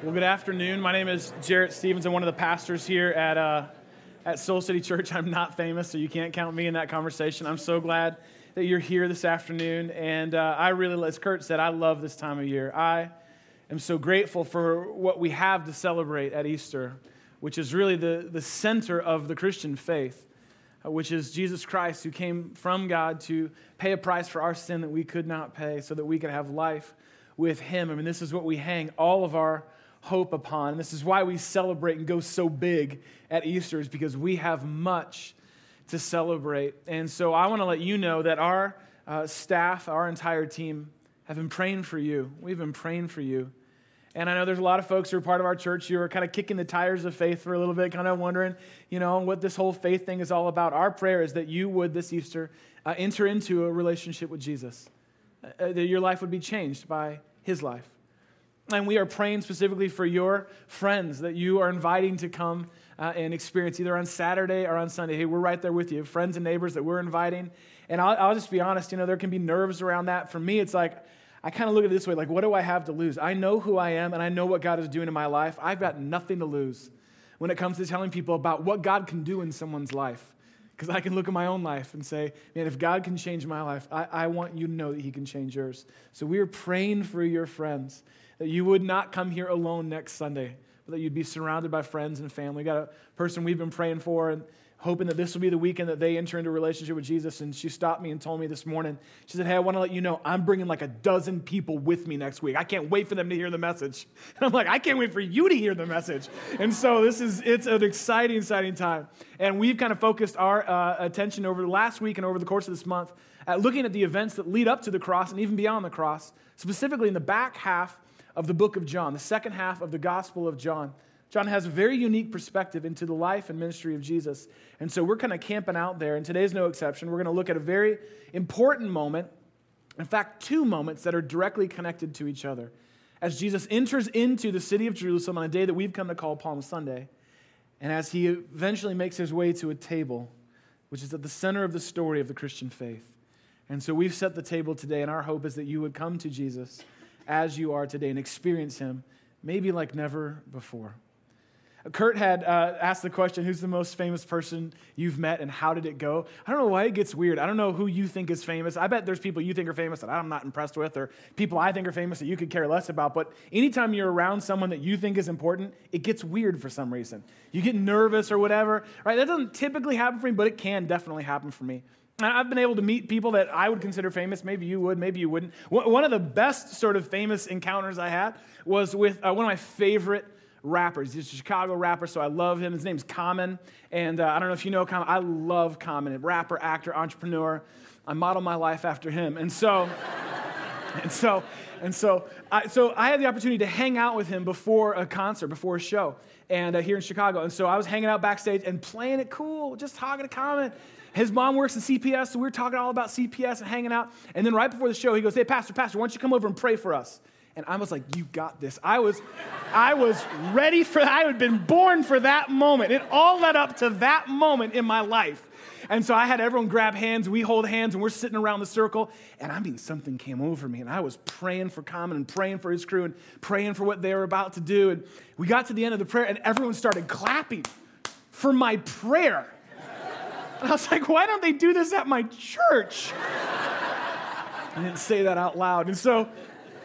Well, good afternoon. My name is Jarrett Stevens. I'm one of the pastors here at, uh, at Soul City Church. I'm not famous, so you can't count me in that conversation. I'm so glad that you're here this afternoon. And uh, I really, as Kurt said, I love this time of year. I am so grateful for what we have to celebrate at Easter, which is really the, the center of the Christian faith, uh, which is Jesus Christ who came from God to pay a price for our sin that we could not pay so that we could have life with Him. I mean, this is what we hang all of our hope upon. And this is why we celebrate and go so big at Easter, is because we have much to celebrate. And so I want to let you know that our uh, staff, our entire team, have been praying for you. We've been praying for you. And I know there's a lot of folks who are part of our church who are kind of kicking the tires of faith for a little bit, kind of wondering, you know, what this whole faith thing is all about. Our prayer is that you would this Easter uh, enter into a relationship with Jesus, uh, that your life would be changed by his life. And we are praying specifically for your friends that you are inviting to come uh, and experience either on Saturday or on Sunday. Hey, we're right there with you. Friends and neighbors that we're inviting. And I'll, I'll just be honest, you know, there can be nerves around that. For me, it's like, I kind of look at it this way like, what do I have to lose? I know who I am and I know what God is doing in my life. I've got nothing to lose when it comes to telling people about what God can do in someone's life. Because I can look at my own life and say, man, if God can change my life, I, I want you to know that He can change yours. So we are praying for your friends that you would not come here alone next Sunday, but that you'd be surrounded by friends and family. We got a person we've been praying for and hoping that this will be the weekend that they enter into a relationship with Jesus. And she stopped me and told me this morning, she said, Hey, I want to let you know I'm bringing like a dozen people with me next week. I can't wait for them to hear the message. And I'm like, I can't wait for you to hear the message. And so this is, it's an exciting, exciting time. And we've kind of focused our uh, attention over the last week and over the course of this month at looking at the events that lead up to the cross and even beyond the cross, specifically in the back half of the book of John, the second half of the Gospel of John. John has a very unique perspective into the life and ministry of Jesus. And so we're kind of camping out there, and today's no exception. We're going to look at a very important moment, in fact, two moments that are directly connected to each other. As Jesus enters into the city of Jerusalem on a day that we've come to call Palm Sunday, and as he eventually makes his way to a table, which is at the center of the story of the Christian faith. And so we've set the table today, and our hope is that you would come to Jesus as you are today and experience Him maybe like never before. Kurt had uh, asked the question, Who's the most famous person you've met and how did it go? I don't know why it gets weird. I don't know who you think is famous. I bet there's people you think are famous that I'm not impressed with, or people I think are famous that you could care less about. But anytime you're around someone that you think is important, it gets weird for some reason. You get nervous or whatever, right? That doesn't typically happen for me, but it can definitely happen for me. I've been able to meet people that I would consider famous. Maybe you would, maybe you wouldn't. One of the best sort of famous encounters I had was with uh, one of my favorite rappers. He's a Chicago rapper, so I love him. His name's Common. And uh, I don't know if you know Common. I love Common. Rapper, actor, entrepreneur. I model my life after him. And so, and so, and so, I, so I had the opportunity to hang out with him before a concert, before a show, and uh, here in Chicago. And so I was hanging out backstage and playing it cool, just talking to Common. His mom works in CPS, so we were talking all about CPS and hanging out. And then right before the show, he goes, Hey, Pastor, Pastor, why don't you come over and pray for us? And I was like, You got this. I was, I was ready for I had been born for that moment. It all led up to that moment in my life. And so I had everyone grab hands, we hold hands, and we're sitting around the circle. And I mean, something came over me, and I was praying for Common and praying for his crew and praying for what they were about to do. And we got to the end of the prayer, and everyone started clapping for my prayer. And I was like, why don't they do this at my church? I didn't say that out loud. And so,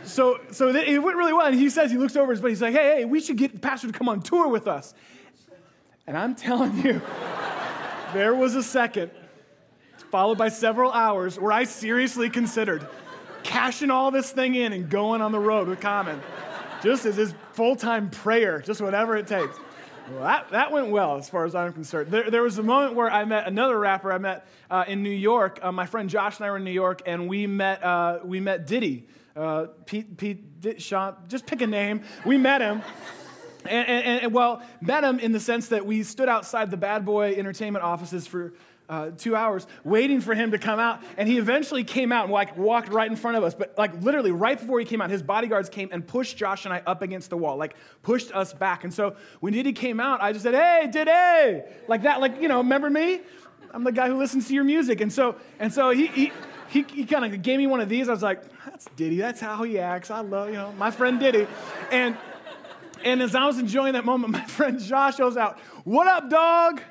so, so it went really well. And he says, he looks over his buddy, he's like, hey, hey, we should get the pastor to come on tour with us. And I'm telling you, there was a second, followed by several hours, where I seriously considered cashing all this thing in and going on the road with Common, just as his full time prayer, just whatever it takes. Well, that, that went well as far as I'm concerned. There, there was a moment where I met another rapper I met uh, in New York. Uh, my friend Josh and I were in New York, and we met, uh, we met Diddy. Uh, Pete, Pete, Sean, just pick a name. We met him. And, and, and, well, met him in the sense that we stood outside the Bad Boy Entertainment offices for uh, two hours waiting for him to come out. And he eventually came out and like walked right in front of us. But like literally right before he came out, his bodyguards came and pushed Josh and I up against the wall, like pushed us back. And so when Diddy came out, I just said, "Hey, Diddy!" Like that, like you know, remember me? I'm the guy who listens to your music. And so and so he. he he, he kind of gave me one of these. I was like, that's Diddy. That's how he acts. I love, you know, my friend Diddy. And And as I was enjoying that moment, my friend Josh goes out, What up, dog?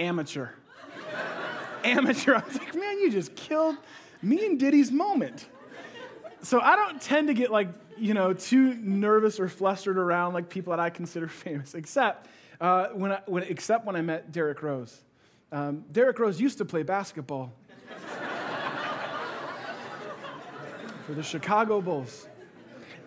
Amateur. Amateur. I was like, Man, you just killed me and Diddy's moment. So I don't tend to get like, you know, too nervous or flustered around like people that I consider famous, except uh, when, I, when, except when I met Derrick Rose. Um, Derrick Rose used to play basketball for the Chicago Bulls.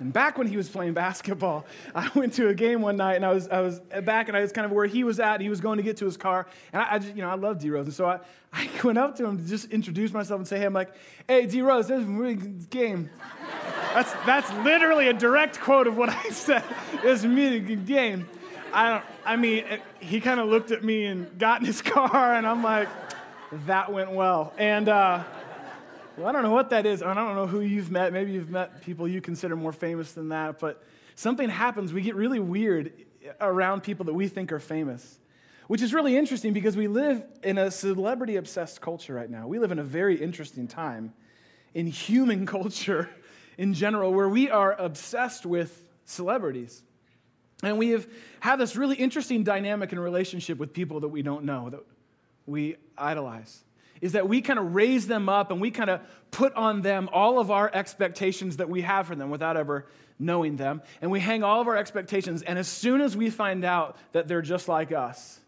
And back when he was playing basketball, I went to a game one night and I was, I was back and I was kind of where he was at. He was going to get to his car. And I, I just, you know, I love D Rose. And so I, I went up to him to just introduce myself and say, hey, I'm like, hey, D Rose, this is a really good game. That's, that's literally a direct quote of what I said. It's a really good game. I don't, I mean, he kind of looked at me and got in his car, and I'm like, that went well. And, uh, well, I don't know what that is. I don't know who you've met. Maybe you've met people you consider more famous than that, but something happens. We get really weird around people that we think are famous, which is really interesting because we live in a celebrity obsessed culture right now. We live in a very interesting time in human culture in general where we are obsessed with celebrities. And we have had this really interesting dynamic and relationship with people that we don't know, that we idolize is that we kind of raise them up and we kind of put on them all of our expectations that we have for them without ever knowing them. And we hang all of our expectations. And as soon as we find out that they're just like us,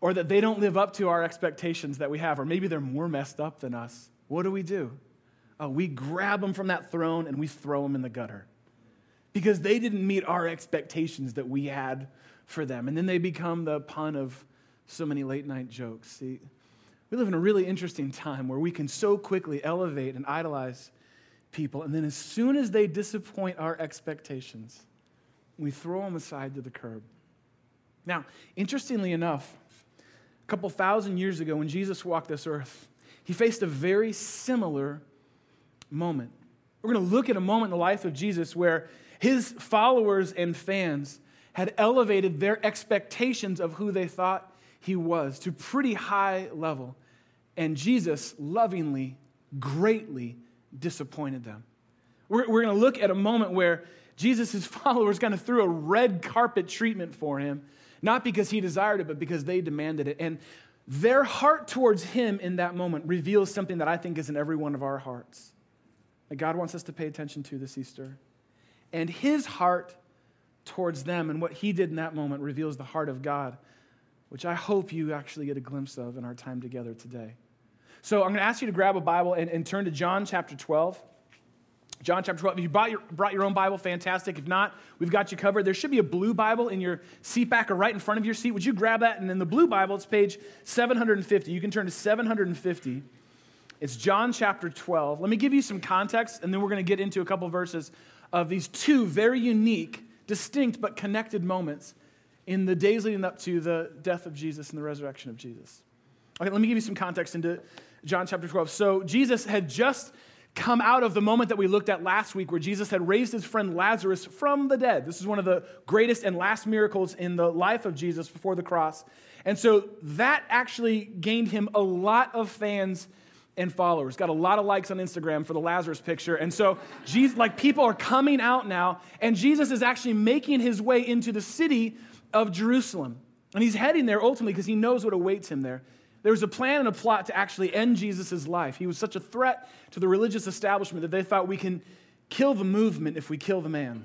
or that they don't live up to our expectations that we have, or maybe they're more messed up than us, what do we do? Oh, we grab them from that throne and we throw them in the gutter because they didn't meet our expectations that we had for them. And then they become the pun of so many late night jokes. See, we live in a really interesting time where we can so quickly elevate and idolize people, and then as soon as they disappoint our expectations, we throw them aside to the curb. Now, interestingly enough, a couple thousand years ago when Jesus walked this earth, he faced a very similar moment. We're going to look at a moment in the life of Jesus where his followers and fans had elevated their expectations of who they thought he was to pretty high level. And Jesus lovingly, greatly disappointed them. We're, we're going to look at a moment where Jesus' followers kind of threw a red carpet treatment for him, not because he desired it, but because they demanded it. And their heart towards him in that moment reveals something that I think is in every one of our hearts that God wants us to pay attention to this Easter. And his heart towards them and what he did in that moment reveals the heart of God which I hope you actually get a glimpse of in our time together today. So I'm going to ask you to grab a Bible and, and turn to John chapter 12. John chapter 12. If you brought your, brought your own Bible, fantastic. If not, we've got you covered. There should be a blue Bible in your seat back or right in front of your seat. Would you grab that? And in the blue Bible, it's page 750. You can turn to 750. It's John chapter 12. Let me give you some context, and then we're going to get into a couple verses of these two very unique, distinct, but connected moments in the days leading up to the death of Jesus and the resurrection of Jesus. Okay, let me give you some context into John chapter 12. So, Jesus had just come out of the moment that we looked at last week where Jesus had raised his friend Lazarus from the dead. This is one of the greatest and last miracles in the life of Jesus before the cross. And so that actually gained him a lot of fans and followers. Got a lot of likes on Instagram for the Lazarus picture. And so Jesus like people are coming out now and Jesus is actually making his way into the city of Jerusalem. And he's heading there ultimately because he knows what awaits him there. There was a plan and a plot to actually end Jesus' life. He was such a threat to the religious establishment that they thought we can kill the movement if we kill the man.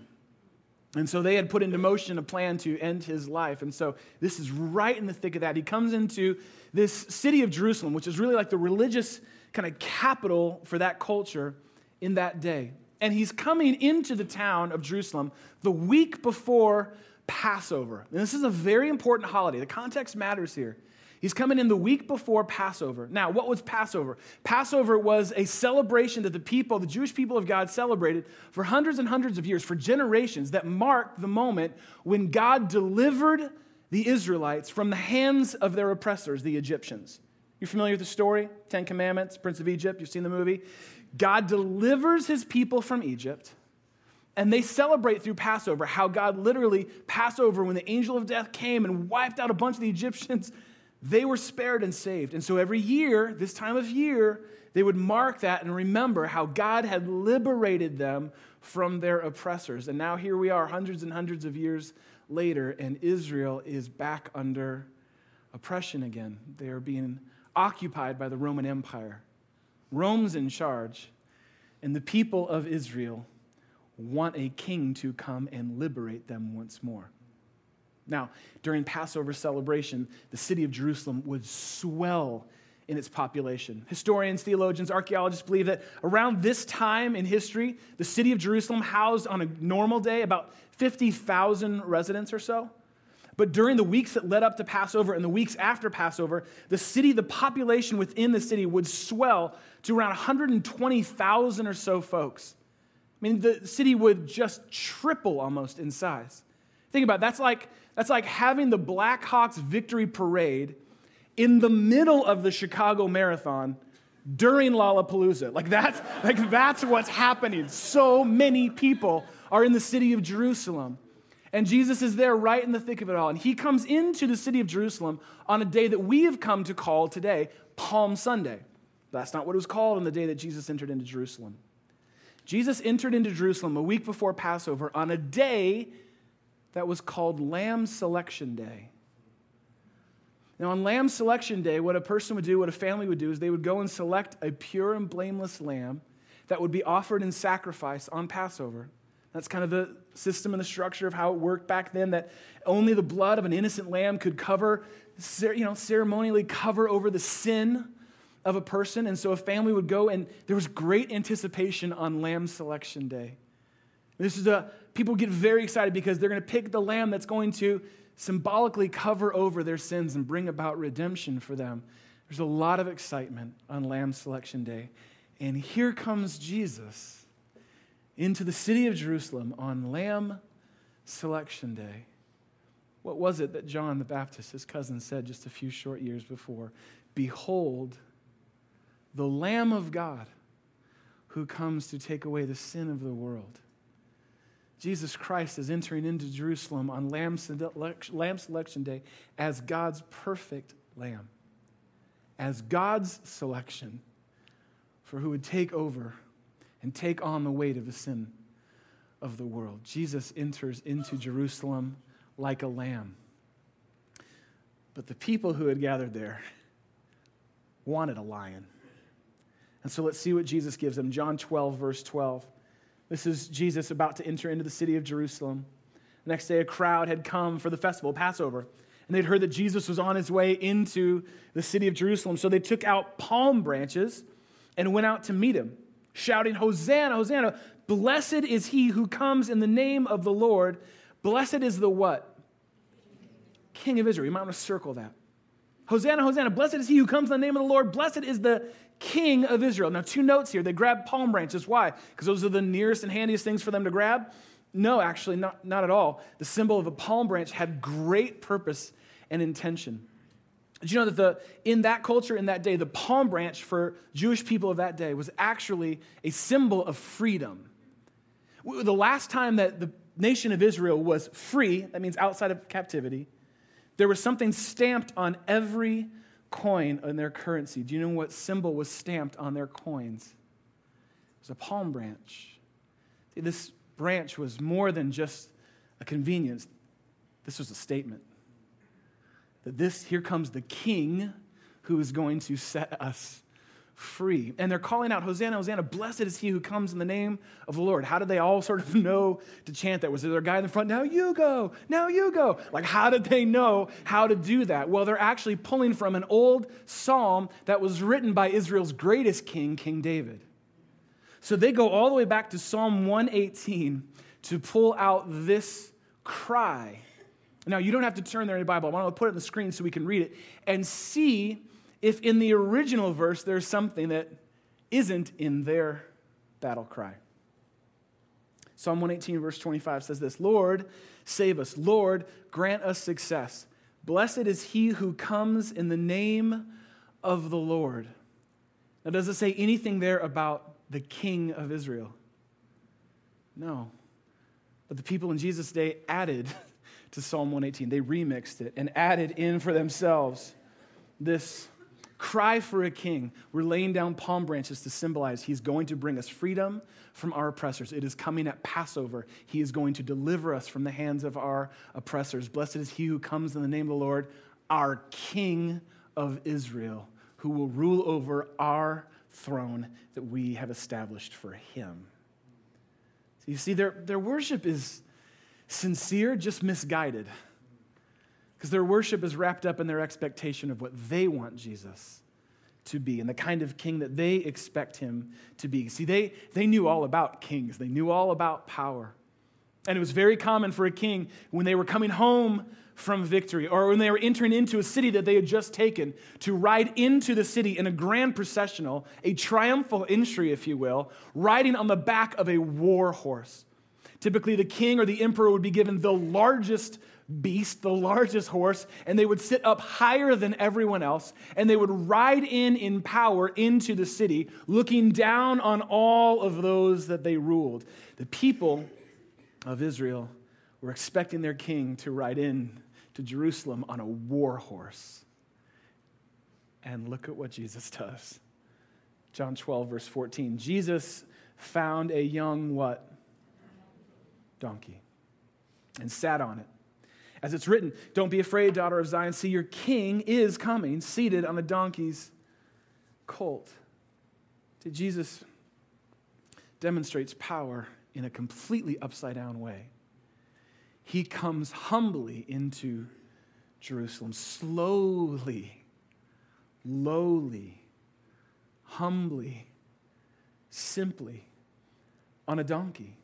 And so they had put into motion a plan to end his life. And so this is right in the thick of that. He comes into this city of Jerusalem, which is really like the religious kind of capital for that culture in that day. And he's coming into the town of Jerusalem the week before Passover. And this is a very important holiday. The context matters here. He's coming in the week before Passover. Now, what was Passover? Passover was a celebration that the people, the Jewish people of God, celebrated for hundreds and hundreds of years, for generations, that marked the moment when God delivered the Israelites from the hands of their oppressors, the Egyptians. You're familiar with the story? Ten Commandments, Prince of Egypt, you've seen the movie. God delivers his people from Egypt and they celebrate through Passover how God literally, Passover, when the angel of death came and wiped out a bunch of the Egyptians, they were spared and saved. And so every year, this time of year, they would mark that and remember how God had liberated them from their oppressors. And now here we are, hundreds and hundreds of years later, and Israel is back under oppression again. They are being occupied by the Roman Empire. Rome's in charge, and the people of Israel want a king to come and liberate them once more. Now, during Passover celebration, the city of Jerusalem would swell in its population. Historians, theologians, archaeologists believe that around this time in history, the city of Jerusalem housed on a normal day about 50,000 residents or so. But during the weeks that led up to Passover and the weeks after Passover, the city, the population within the city would swell to around 120,000 or so folks. I mean, the city would just triple almost in size. Think about it. that's like that's like having the Blackhawks victory parade in the middle of the Chicago Marathon during Lollapalooza. Like that's like that's what's happening. So many people are in the city of Jerusalem. And Jesus is there right in the thick of it all. And he comes into the city of Jerusalem on a day that we have come to call today Palm Sunday. That's not what it was called on the day that Jesus entered into Jerusalem. Jesus entered into Jerusalem a week before Passover on a day that was called Lamb Selection Day. Now, on Lamb Selection Day, what a person would do, what a family would do, is they would go and select a pure and blameless lamb that would be offered in sacrifice on Passover. That's kind of the system and the structure of how it worked back then, that only the blood of an innocent lamb could cover, you know, ceremonially cover over the sin of a person. And so a family would go, and there was great anticipation on Lamb Selection Day. This is a, people get very excited because they're going to pick the lamb that's going to symbolically cover over their sins and bring about redemption for them. There's a lot of excitement on Lamb Selection Day. And here comes Jesus into the city of Jerusalem on Lamb Selection Day. What was it that John the Baptist, his cousin, said just a few short years before? Behold, the Lamb of God who comes to take away the sin of the world. Jesus Christ is entering into Jerusalem on Lamb, Selection Day as God's perfect Lamb, as God's selection for who would take over and take on the weight of the sin of the world. Jesus enters into Jerusalem like a lamb. But the people who had gathered there wanted a lion. And so let's see what Jesus gives them. John 12, verse 12. This is Jesus about to enter into the city of Jerusalem. The next day, a crowd had come for the festival, Passover, and they'd heard that Jesus was on his way into the city of Jerusalem. So they took out palm branches and went out to meet him shouting, Hosanna, Hosanna. Blessed is he who comes in the name of the Lord. Blessed is the what? King of Israel. You might want to circle that. Hosanna, Hosanna. Blessed is he who comes in the name of the Lord. Blessed is the King of Israel. Now, two notes here. They grab palm branches. Why? Because those are the nearest and handiest things for them to grab? No, actually, not, not at all. The symbol of a palm branch had great purpose and intention. Did you know that the, in that culture, in that day, the palm branch for Jewish people of that day was actually a symbol of freedom? The last time that the nation of Israel was free, that means outside of captivity, there was something stamped on every coin in their currency. Do you know what symbol was stamped on their coins? It was a palm branch. See, this branch was more than just a convenience, this was a statement that this, here comes the king who is going to set us free. And they're calling out, Hosanna, Hosanna, blessed is he who comes in the name of the Lord. How did they all sort of know to chant that? Was there a guy in the front? Now you go, now you go. Like, how did they know how to do that? Well, they're actually pulling from an old psalm that was written by Israel's greatest king, King David. So they go all the way back to Psalm 118 to pull out this cry now, you don't have to turn there in the Bible. I want to put it on the screen so we can read it and see if in the original verse there's something that isn't in their battle cry. Psalm 118, verse 25 says this Lord, save us. Lord, grant us success. Blessed is he who comes in the name of the Lord. Now, does it say anything there about the king of Israel? No. But the people in Jesus' day added to Psalm 118. They remixed it and added in for themselves this cry for a king. We're laying down palm branches to symbolize he's going to bring us freedom from our oppressors. It is coming at Passover. He is going to deliver us from the hands of our oppressors. Blessed is he who comes in the name of the Lord, our King of Israel, who will rule over our throne that we have established for him. So you see, their, their worship is sincere, just misguided. Because their worship is wrapped up in their expectation of what they want Jesus to be and the kind of king that they expect him to be. See, they, they knew all about kings, they knew all about power. And it was very common for a king when they were coming home from victory or when they were entering into a city that they had just taken to ride into the city in a grand processional, a triumphal entry, if you will, riding on the back of a war horse. Typically, the king or the emperor would be given the largest beast, the largest horse, and they would sit up higher than everyone else, and they would ride in in power into the city, looking down on all of those that they ruled. The people of Israel were expecting their king to ride in to Jerusalem on a war horse. And look at what Jesus does. John 12, verse 14. Jesus found a young what? Donkey and sat on it as it's written, Don't be afraid, daughter of Zion. See, your king is coming, seated on a donkey's colt. See, Jesus demonstrates power in a completely upside down way. He comes humbly into Jerusalem, slowly, lowly, humbly, simply, on a donkey.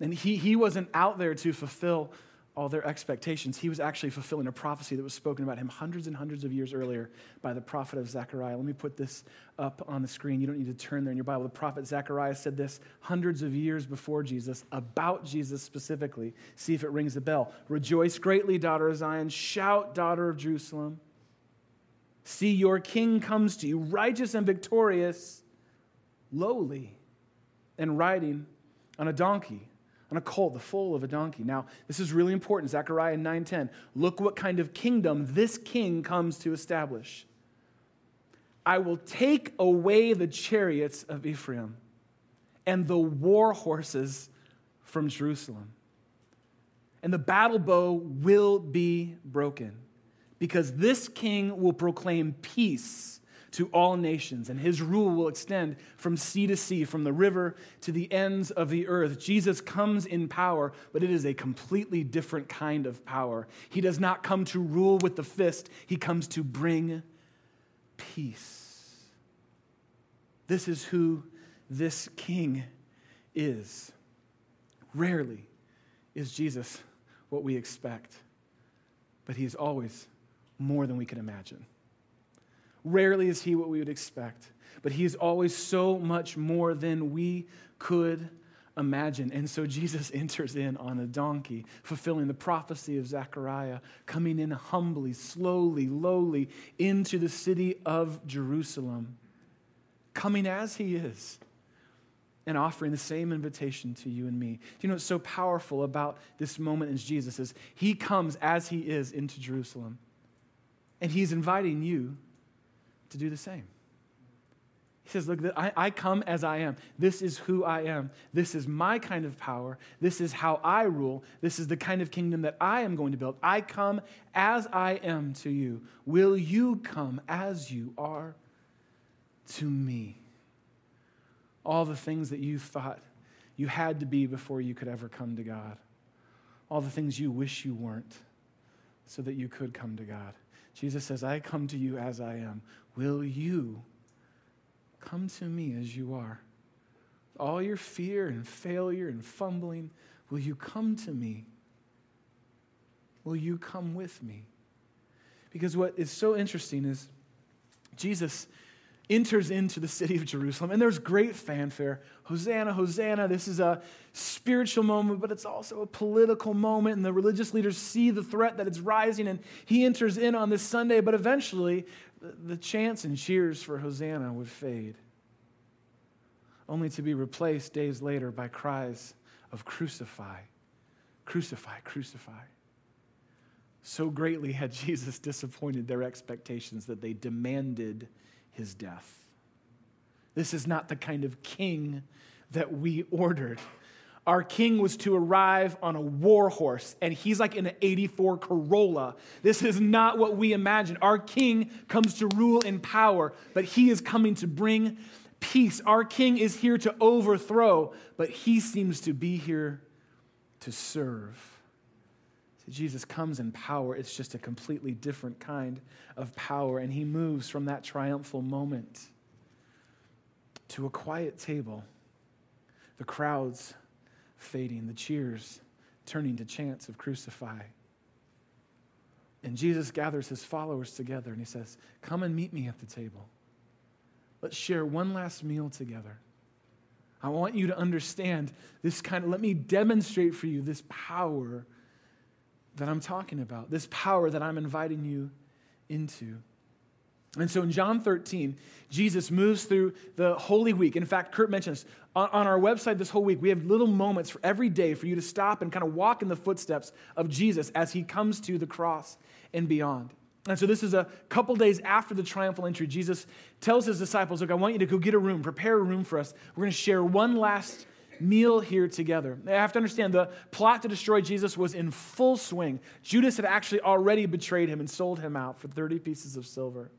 And he, he wasn't out there to fulfill all their expectations, he was actually fulfilling a prophecy that was spoken about him hundreds and hundreds of years earlier by the prophet of Zechariah. Let me put this up on the screen. You don't need to turn there in your Bible. The prophet Zechariah said this hundreds of years before Jesus about Jesus specifically. See if it rings a bell. Rejoice greatly, daughter of Zion. Shout, daughter of Jerusalem. See, your king comes to you, righteous and victorious, lowly, and riding on a donkey on a colt, the foal of a donkey. Now, this is really important. Zechariah 9:10. Look what kind of kingdom this king comes to establish. I will take away the chariots of Ephraim and the war horses from Jerusalem. And the battle bow will be broken because this king will proclaim peace to all nations, and his rule will extend from sea to sea, from the river to the ends of the earth. Jesus comes in power, but it is a completely different kind of power. He does not come to rule with the fist, he comes to bring peace. This is who this king is. Rarely is Jesus what we expect, but he is always more than we can imagine. Rarely is he what we would expect, but he is always so much more than we could imagine. And so Jesus enters in on a donkey, fulfilling the prophecy of Zechariah, coming in humbly, slowly, lowly into the city of Jerusalem, coming as he is. And offering the same invitation to you and me. Do you know what's so powerful about this moment in Jesus is he comes as he is into Jerusalem. And he's inviting you to do the same. He says, Look, I, I come as I am. This is who I am. This is my kind of power. This is how I rule. This is the kind of kingdom that I am going to build. I come as I am to you. Will you come as you are to me? All the things that you thought you had to be before you could ever come to God. All the things you wish you weren't so that you could come to God. Jesus says, I come to you as I am. Will you come to me as you are? All your fear and failure and fumbling, will you come to me? Will you come with me? Because what is so interesting is Jesus enters into the city of Jerusalem, and there's great fanfare. Hosanna, Hosanna. This is a spiritual moment, but it's also a political moment, and the religious leaders see the threat that it's rising, and he enters in on this Sunday, but eventually the chants and cheers for Hosanna would fade, only to be replaced days later by cries of crucify, crucify, crucify. So greatly had Jesus disappointed their expectations that they demanded his death. This is not the kind of king that we ordered. Our king was to arrive on a war horse, and he's like in an 84 Corolla. This is not what we imagine. Our king comes to rule in power, but he is coming to bring peace. Our king is here to overthrow, but he seems to be here to serve. Jesus comes in power. It's just a completely different kind of power, and he moves from that triumphal moment to a quiet table. The crowds fading, the cheers turning to chants of crucify. And Jesus gathers his followers together and he says, Come and meet me at the table. Let's share one last meal together. I want you to understand this kind of, let me demonstrate for you this power that I'm talking about, this power that I'm inviting you into. And so in John 13, Jesus moves through the Holy Week. In fact, Kurt mentions on, on, our website this whole week, we have little moments for every day for you to stop and kind of walk in the footsteps of Jesus as he comes to the cross and beyond. And so this is a couple days after the triumphal entry. Jesus tells his disciples, Look, I want you to go get a room, prepare a room for us. We're going to share one last meal here together. I have to understand the plot to destroy Jesus was in full swing. Judas had actually already betrayed him and sold him out for 30 pieces of silver.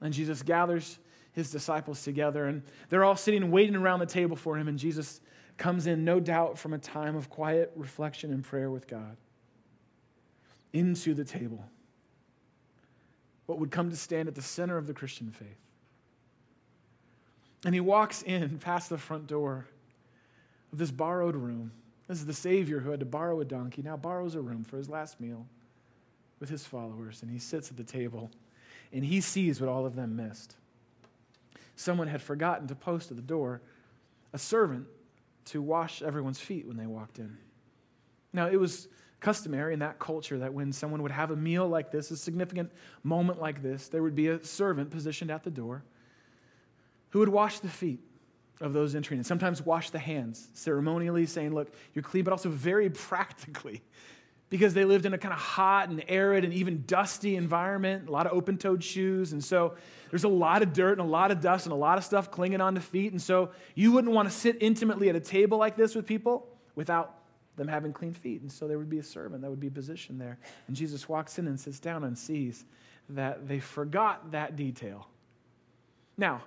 And Jesus gathers his disciples together, and they're all sitting waiting around the table for him. And Jesus comes in, no doubt, from a time of quiet reflection and prayer with God into the table. What would come to stand at the center of the Christian faith. And he walks in past the front door of this borrowed room. This is the Savior who had to borrow a donkey, now borrows a room for his last meal with his followers, and he sits at the table and he sees what all of them missed. Someone had forgotten to post at the door a servant to wash everyone's feet when they walked in. Now, it was customary in that culture that when someone would have a meal like this, a significant moment like this, there would be a servant positioned at the door who would wash the feet of those entering and sometimes wash the hands, ceremonially saying, Look, you're clean, but also very practically because they lived in a kind of hot and arid and even dusty environment, a lot of open toed shoes. And so there's a lot of dirt and a lot of dust and a lot of stuff clinging on onto feet. And so you wouldn't want to sit intimately at a table like this with people without them having clean feet. And so there would be a servant that would be positioned there. And Jesus walks in and sits down and sees that they forgot that detail. Now,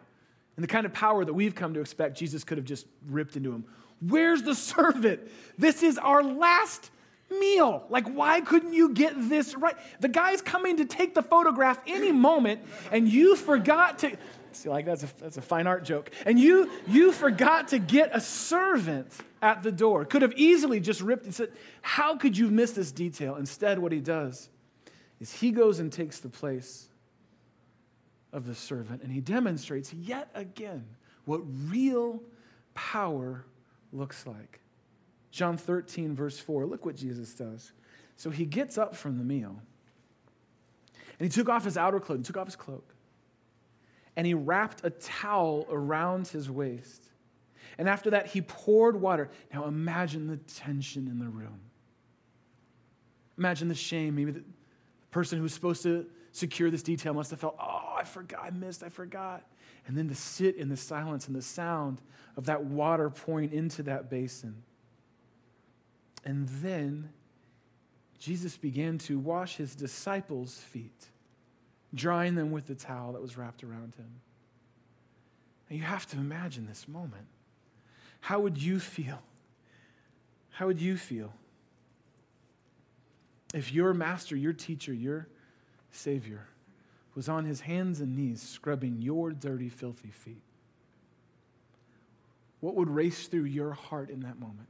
in the kind of power that we've come to expect, Jesus could have just ripped into him. Where's the servant? This is our last meal. Like, why couldn't you get this right? The guy's coming to take the photograph any moment, and you forgot to. See, like that's a, that's a fine art joke. And you you forgot to get a servant at the door. Could have easily just ripped and said, How could you miss this detail? Instead, what he does is he goes and takes the place of the servant, and he demonstrates yet again what real power looks like. John 13, verse 4. Look what Jesus does. So he gets up from the meal, and he took off his outer clothing, took off his cloak, and he wrapped a towel around his waist. And after that, he poured water. Now imagine the tension in the room. Imagine the shame. Maybe the person who was supposed to secure this detail must have felt, I forgot, I missed, I forgot. And then to sit in the silence and the sound of that water pouring into that basin. And then Jesus began to wash his disciples' feet, drying them with the towel that was wrapped around him. And you have to imagine this moment. How would you feel? How would you feel if your master, your teacher, your Savior was on his hands and knees scrubbing your dirty, filthy feet? What would race through your heart in that moment?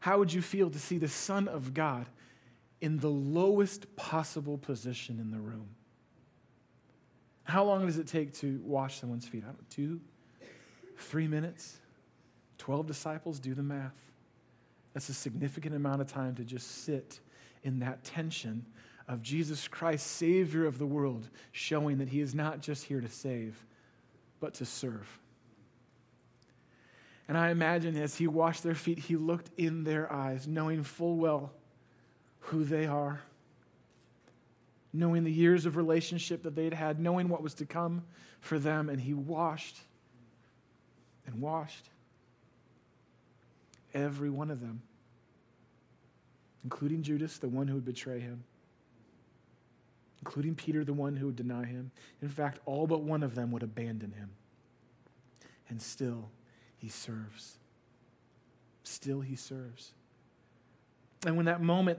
How would you feel to see the Son of God in the lowest possible position in the room? How long does it take to wash someone's feet? I don't know, two, three minutes? Twelve disciples? Do the math. That's a significant amount of time to just sit in that tension of Jesus Christ, Savior of the world, showing that He is not just here to save, but to serve. And I imagine as he washed their feet, he looked in their eyes, knowing full well who they are, knowing the years of relationship that they'd had, knowing what was to come for them, and he washed and washed every one of them, including Judas, the one who would betray him, including Peter, the one who would deny him. In fact, all but one of them would abandon him. And still, he serves. Still, he serves. And when that moment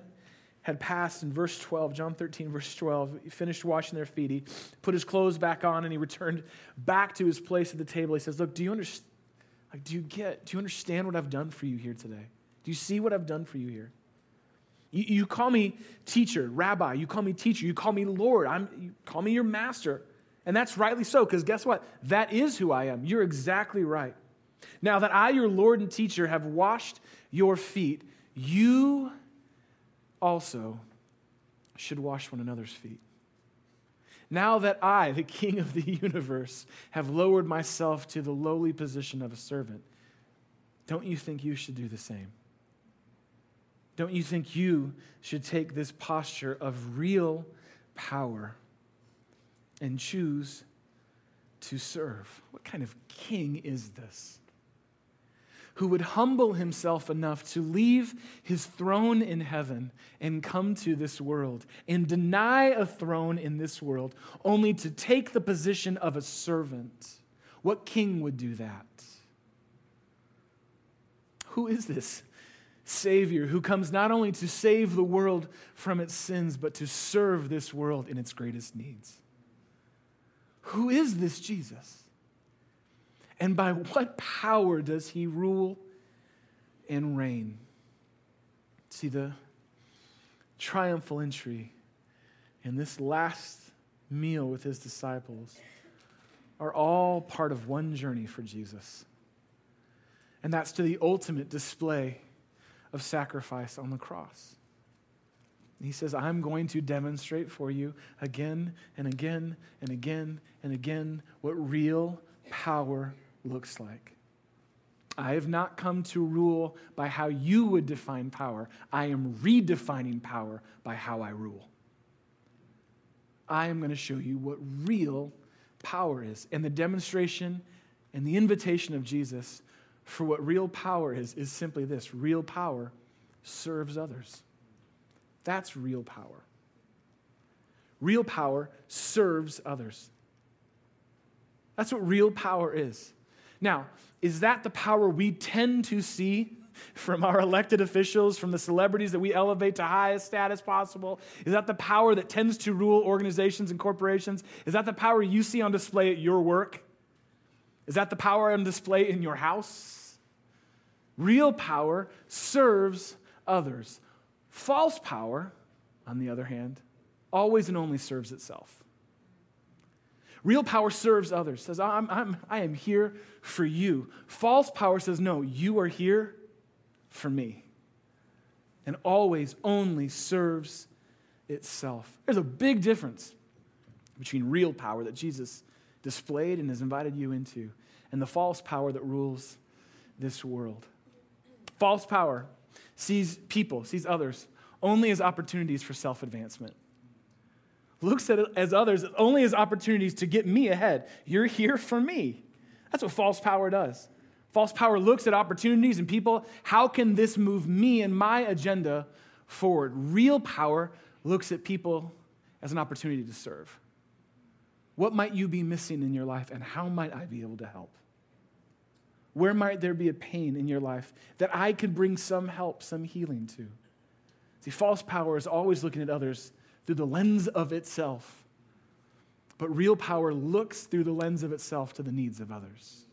had passed in verse 12, John 13, verse 12, he finished washing their feet. He put his clothes back on and he returned back to his place at the table. He says, Look, do you understand? Like, do you get, do you understand what I've done for you here today? Do you see what I've done for you here? You, you call me teacher, rabbi, you call me teacher, you call me Lord, I'm, you call me your master. And that's rightly so, because guess what? That is who I am. You're exactly right. Now that I, your Lord and teacher, have washed your feet, you also should wash one another's feet. Now that I, the King of the universe, have lowered myself to the lowly position of a servant, don't you think you should do the same? Don't you think you should take this posture of real power and choose to serve? What kind of king is this? who would humble himself enough to leave his throne in heaven and come to this world and deny a throne in this world only to take the position of a servant. What king would do that? Who is this Savior who comes not only to save the world from its sins, but to serve this world in its greatest needs? Who is this Jesus? And by what power does he rule and reign? See, the triumphal entry and this last meal with his disciples are all part of one journey for Jesus. And that's to the ultimate display of sacrifice on the cross. He says, I'm going to demonstrate for you again and again and again and again what real power looks like. I have not come to rule by how you would define power. I am redefining power by how I rule. I am going to show you what real power is. And the demonstration and the invitation of Jesus for what real power is is simply this real power serves others. That's real power. Real power serves others. That's what real power is. Now, is that the power we tend to see from our elected officials, from the celebrities that we elevate to highest status possible? Is that the power that tends to rule organizations and corporations? Is that the power you see on display at your work? Is that the power on display in your house? Real power serves others. False power, on the other hand, always and only serves itself. Real power serves others, says, I'm, I'm, I am here for you. False power says, No, you are here for me. And always only serves itself. There's a big difference between real power that Jesus displayed and has invited you into and the false power that rules this world. False power sees people, sees others only as opportunities for self advancement looks at as others only as opportunities to get me ahead. You're here for me. That's what false power does. False power looks at opportunities and people. How can this move me and my agenda forward? Real power looks at people as an opportunity to serve. What might you be missing in your life, and how might I be able to help? Where might there be a pain in your life that I could bring some help, some healing to? See, false power is always looking at others through the lens of itself. But real power looks through the lens of itself to the needs of others.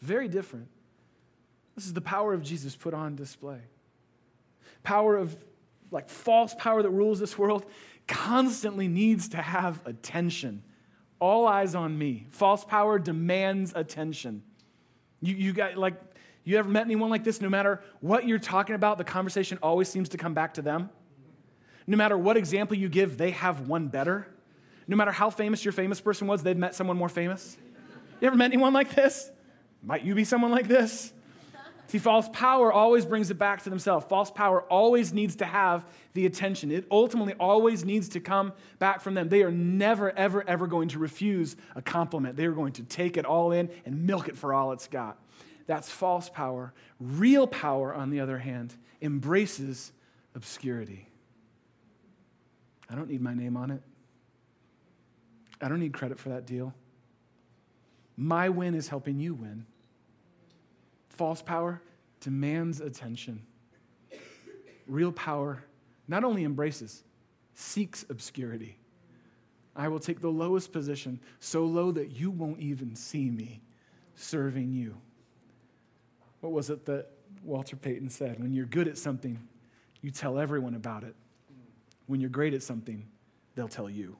Very different. This is the power of Jesus put on display. Power of, like, false power that rules this world constantly needs to have attention. All eyes on me. False power demands attention. You, you got, like, you ever met anyone like this? No matter what you're talking about, the conversation always seems to come back to them. No matter what example you give, they have one better. No matter how famous your famous person was, they've met someone more famous. You ever met anyone like this? Might you be someone like this? See, false power always brings it back to themselves. False power always needs to have the attention. It ultimately always needs to come back from them. They are never, ever, ever going to refuse a compliment. They are going to take it all in and milk it for all it's got. That's false power. Real power, on the other hand, embraces obscurity. I don't need my name on it. I don't need credit for that deal. My win is helping you win. False power demands attention. Real power not only embraces, seeks obscurity. I will take the lowest position, so low that you won't even see me serving you. What was it that Walter Payton said? When you're good at something, you tell everyone about it. When you're great at something, they'll tell you.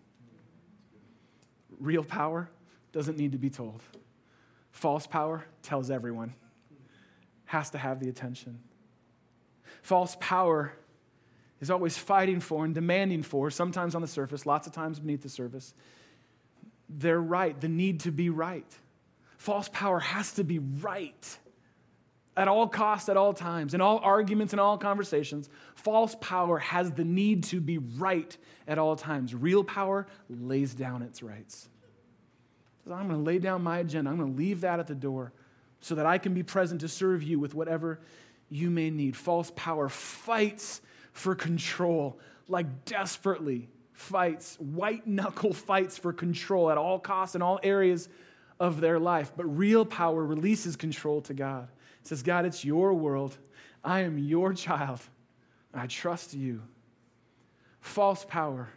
Real power doesn't need to be told. False power tells everyone has to have the attention. False power is always fighting for and demanding for, sometimes on the surface, lots of times beneath the surface, their right, the need to be right. False power has to be right at all costs, at all times, in all arguments, in all conversations. False power has the need to be right at all times. Real power lays down its rights. I'm going to lay down my agenda, I'm going to leave that at the door so that I can be present to serve you with whatever you may need. False power fights for control, like desperately fights, white knuckle fights for control at all costs in all areas of their life. But real power releases control to God. It says, God, it's your world. I am your child. I trust you. False power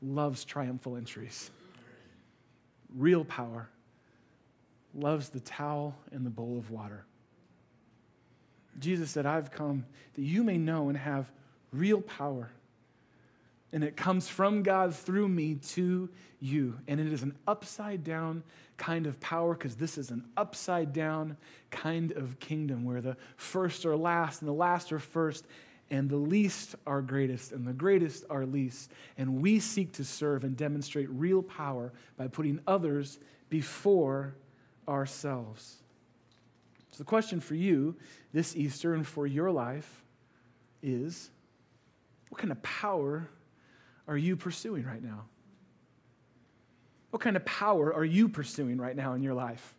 loves triumphal entries. Real power loves the towel and the bowl of water. Jesus said, I've come that you may know and have real power. And it comes from God through me to you. And it is an upside down kind of power because this is an upside down kind of kingdom where the first are last and the last are first and the least are greatest and the greatest are least. And we seek to serve and demonstrate real power by putting others before ourselves. So, the question for you this Easter and for your life is what kind of power are you pursuing right now? What kind of power are you pursuing right now in your life?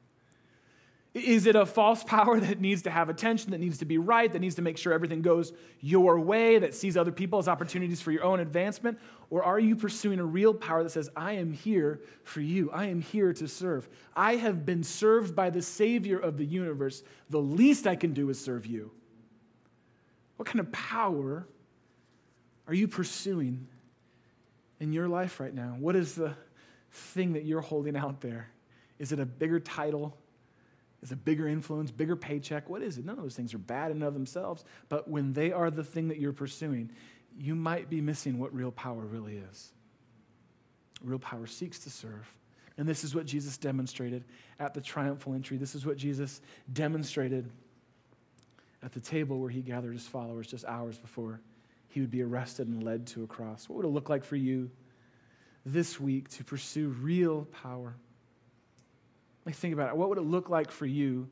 Is it a false power that needs to have attention, that needs to be right, that needs to make sure everything goes your way, that sees other people as opportunities for your own advancement? Or are you pursuing a real power that says, I am here for you, I am here to serve? I have been served by the Savior of the universe. The least I can do is serve you. What kind of power are you pursuing in your life right now? What is the thing that you're holding out there? Is it a bigger title? Is a bigger influence, bigger paycheck? What is it? None of those things are bad in and of themselves. But when they are the thing that you're pursuing, you might be missing what real power really is. Real power seeks to serve. And this is what Jesus demonstrated at the triumphal entry. This is what Jesus demonstrated at the table where he gathered his followers just hours before he would be arrested and led to a cross. What would it look like for you this week to pursue real power? Like, think about it. What would it look like for you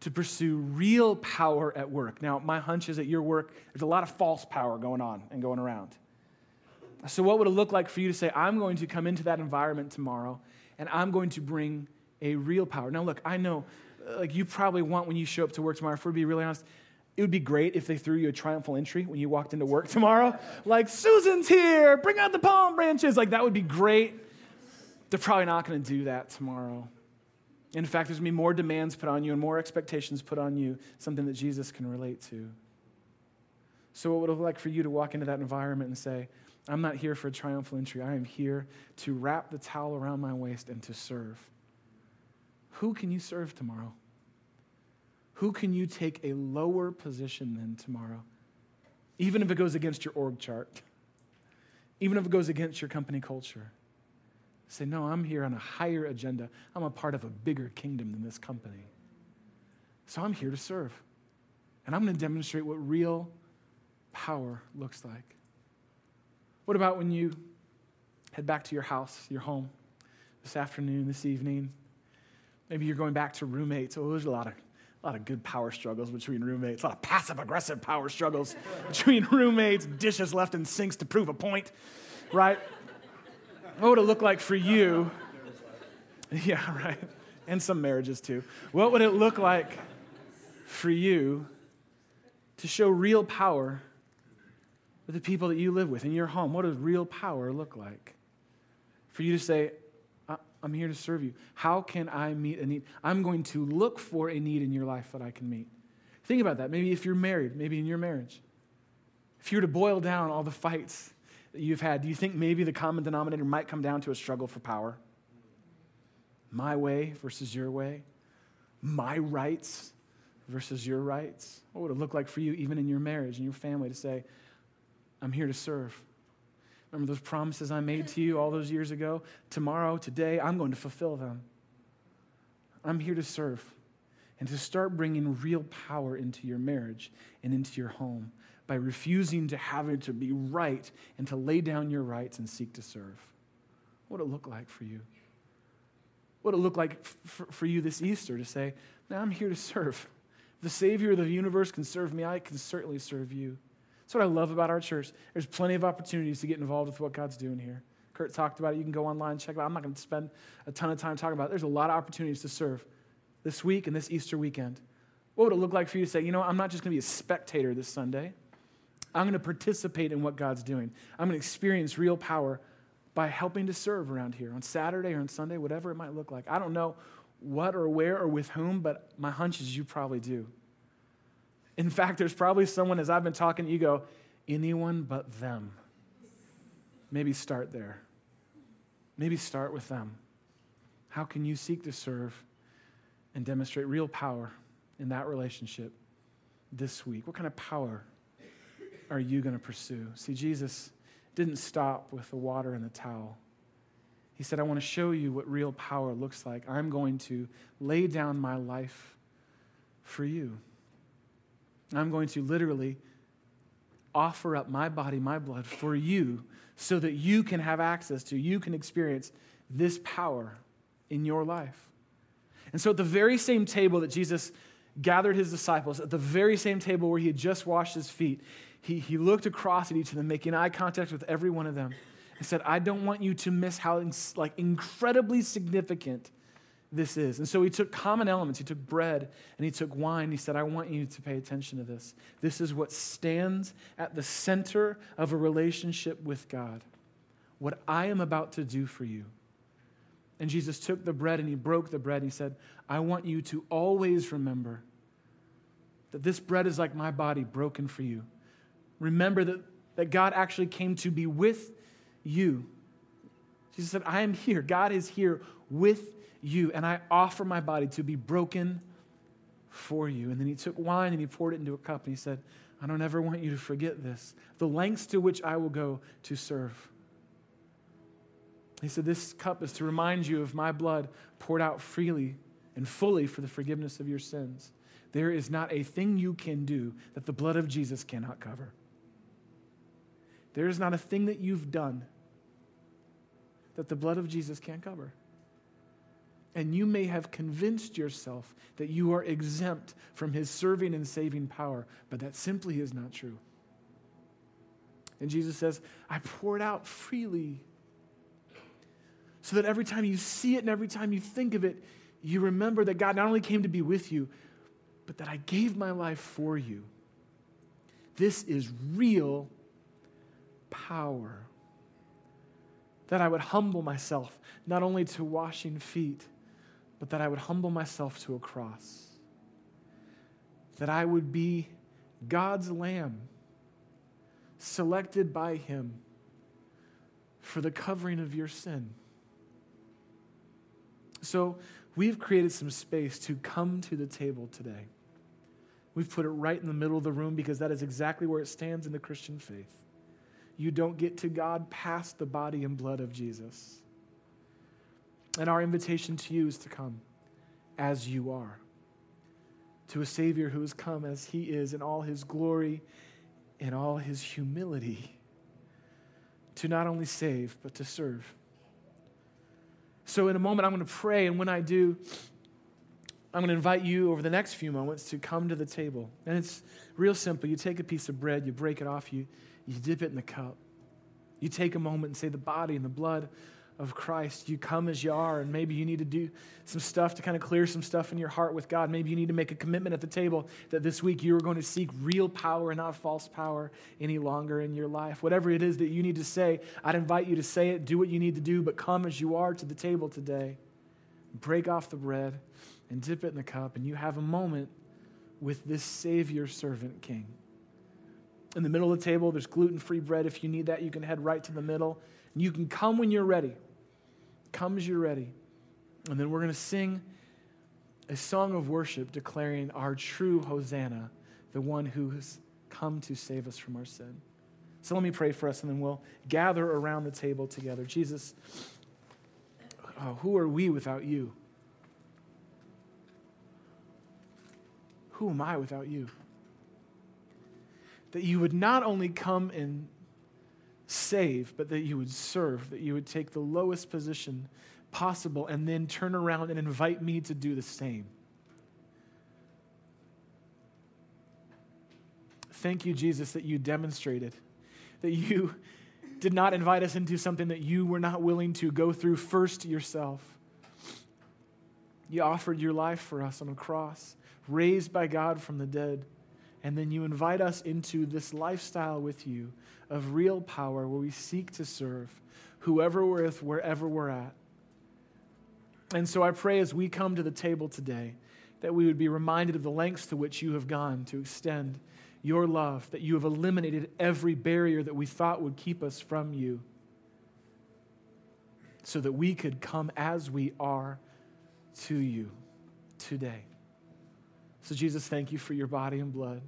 to pursue real power at work? Now, my hunch is at your work, there's a lot of false power going on and going around. So, what would it look like for you to say, I'm going to come into that environment tomorrow and I'm going to bring a real power? Now, look, I know, uh, like, you probably want when you show up to work tomorrow, if we're to be really honest, it would be great if they threw you a triumphal entry when you walked into work tomorrow. Like, Susan's here, bring out the palm branches. Like, that would be great. They're probably not going to do that tomorrow. In fact, there's going to be more demands put on you and more expectations put on you, something that Jesus can relate to. So, what would it look like for you to walk into that environment and say, I'm not here for a triumphal entry. I am here to wrap the towel around my waist and to serve. Who can you serve tomorrow? Who can you take a lower position than tomorrow? Even if it goes against your org chart, even if it goes against your company culture. Say, no, I'm here on a higher agenda. I'm a part of a bigger kingdom than this company. So I'm here to serve. And I'm going to demonstrate what real power looks like. What about when you head back to your house, your home, this afternoon, this evening? Maybe you're going back to roommates. Oh, there's a lot of, A lot of good power struggles between roommates, a lot of passive aggressive power struggles between roommates, dishes left in sinks to prove a point, right? What would it look like for you? Yeah, right. And some marriages too. What would it look like for you to show real power with the people that you live with in your home? What does real power look like? For you to say, I'm here to serve you. How can I meet a need? I'm going to look for a need in your life that I can meet. Think about that. Maybe if you're married, maybe in your marriage. If you were to boil down all the fights that you've had, do you think maybe the common denominator might come down to a struggle for power? My way versus your way? My rights versus your rights? What would it look like for you, even in your marriage and your family, to say, I'm here to serve? Remember those promises I made to you all those years ago? Tomorrow, today, I'm going to fulfill them. I'm here to serve and to start bringing real power into your marriage and into your home by refusing to have it to be right and to lay down your rights and seek to serve. What would it look like for you? What would it look like f- for you this Easter to say, now I'm here to serve. the Savior of the universe can serve me, I can certainly serve you. That's what I love about our church. There's plenty of opportunities to get involved with what God's doing here. Kurt talked about it. You can go online, and check it out. I'm not going to spend a ton of time talking about it. There's a lot of opportunities to serve this week and this Easter weekend. What would it look like for you to say, you know, I'm not just going to be a spectator this Sunday. I'm going to participate in what God's doing. I'm going to experience real power by helping to serve around here on Saturday or on Sunday, whatever it might look like. I don't know what or where or with whom, but my hunch is you probably do. In fact, there's probably someone, as I've been talking, to you go, anyone but them. Maybe start there. Maybe start with them. How can you seek to serve and demonstrate real power in that relationship this week? What kind of power are you going to pursue? See, Jesus didn't stop with the water and the towel. He said, I want to show you what real power looks like. I'm going to lay down my life for you. I'm going to literally offer up my body, my blood for you so that you can have access to, you can experience this power in your life. And so, at the very same table that Jesus gathered his disciples, at the very same table where he had just washed his feet, he, he looked across at each of them, making eye contact with every one of them, and said, I don't want you to miss how like, incredibly significant this is. And so he took common elements. He took bread and he took wine. He said, I want you to pay attention to this. This is what stands at the center of a relationship with God. What I am about to do for you. And Jesus took the bread and he broke the bread and he said, I want you to always remember that this bread is like my body broken for you. Remember that, that God actually came to be with you. Jesus said, I am here. God is here with you, and I offer my body to be broken for you. And then he took wine and he poured it into a cup, and he said, I don't ever want you to forget this, the lengths to which I will go to serve. He said, This cup is to remind you of my blood poured out freely and fully for the forgiveness of your sins. There is not a thing you can do that the blood of Jesus cannot cover. There is not a thing that you've done that the blood of Jesus can't cover. And you may have convinced yourself that you are exempt from his serving and saving power, but that simply is not true. And Jesus says, I pour it out freely. So that every time you see it and every time you think of it, you remember that God not only came to be with you, but that I gave my life for you. This is real power. That I would humble myself, not only to washing feet, but that I would humble myself to a cross. That I would be God's lamb, selected by Him for the covering of your sin. So, we've created some space to come to the table today. We've put it right in the middle of the room because that is exactly where it stands in the Christian faith. You don't get to God past the body and blood of Jesus. And our invitation to you is to come as you are, to a Savior who has come as He is in all His glory and all His humility, to not only save, but to serve. So, in a moment, I'm going to pray, and when I do, I'm going to invite you over the next few moments to come to the table. And it's real simple. You take a piece of bread, you break it off, you, you dip it in the cup. You take a moment and say, The body and the blood of Christ. You come as you are, and maybe you need to do some stuff to kind of clear some stuff in your heart with God. Maybe you need to make a commitment at the table that this week you are going to seek real power and not false power any longer in your life. Whatever it is that you need to say, I'd invite you to say it, do what you need to do, but come as you are to the table today. Break off the bread and dip it in the cup, and you have a moment with this Savior servant King. In the middle of the table, there's gluten free bread. If you need that, you can head right to the middle. And you can come when you're ready. Come as you're ready. And then we're going to sing a song of worship declaring our true Hosanna, the one who has come to save us from our sin. So let me pray for us, and then we'll gather around the table together. Jesus, oh, who are we without you? Who am I without you? That you would not only come and save, but that you would serve, that you would take the lowest position possible and then turn around and invite me to do the same. Thank you, Jesus, that you demonstrated, that you did not invite us into something that you were not willing to go through first yourself. You offered your life for us on a cross, raised by God from the dead, and then you invite us into this lifestyle with you of real power where we seek to serve whoever we're with, wherever we're at. And so I pray as we come to the table today that we would be reminded of the lengths to which you have gone to extend your love, that you have eliminated every barrier that we thought would keep us from you, so that we could come as we are to you today. So, Jesus, thank you for your body and blood.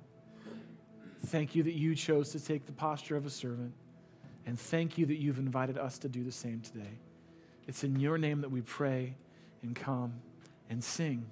Thank you that you chose to take the posture of a servant. And thank you that you've invited us to do the same today. It's in your name that we pray and come and sing.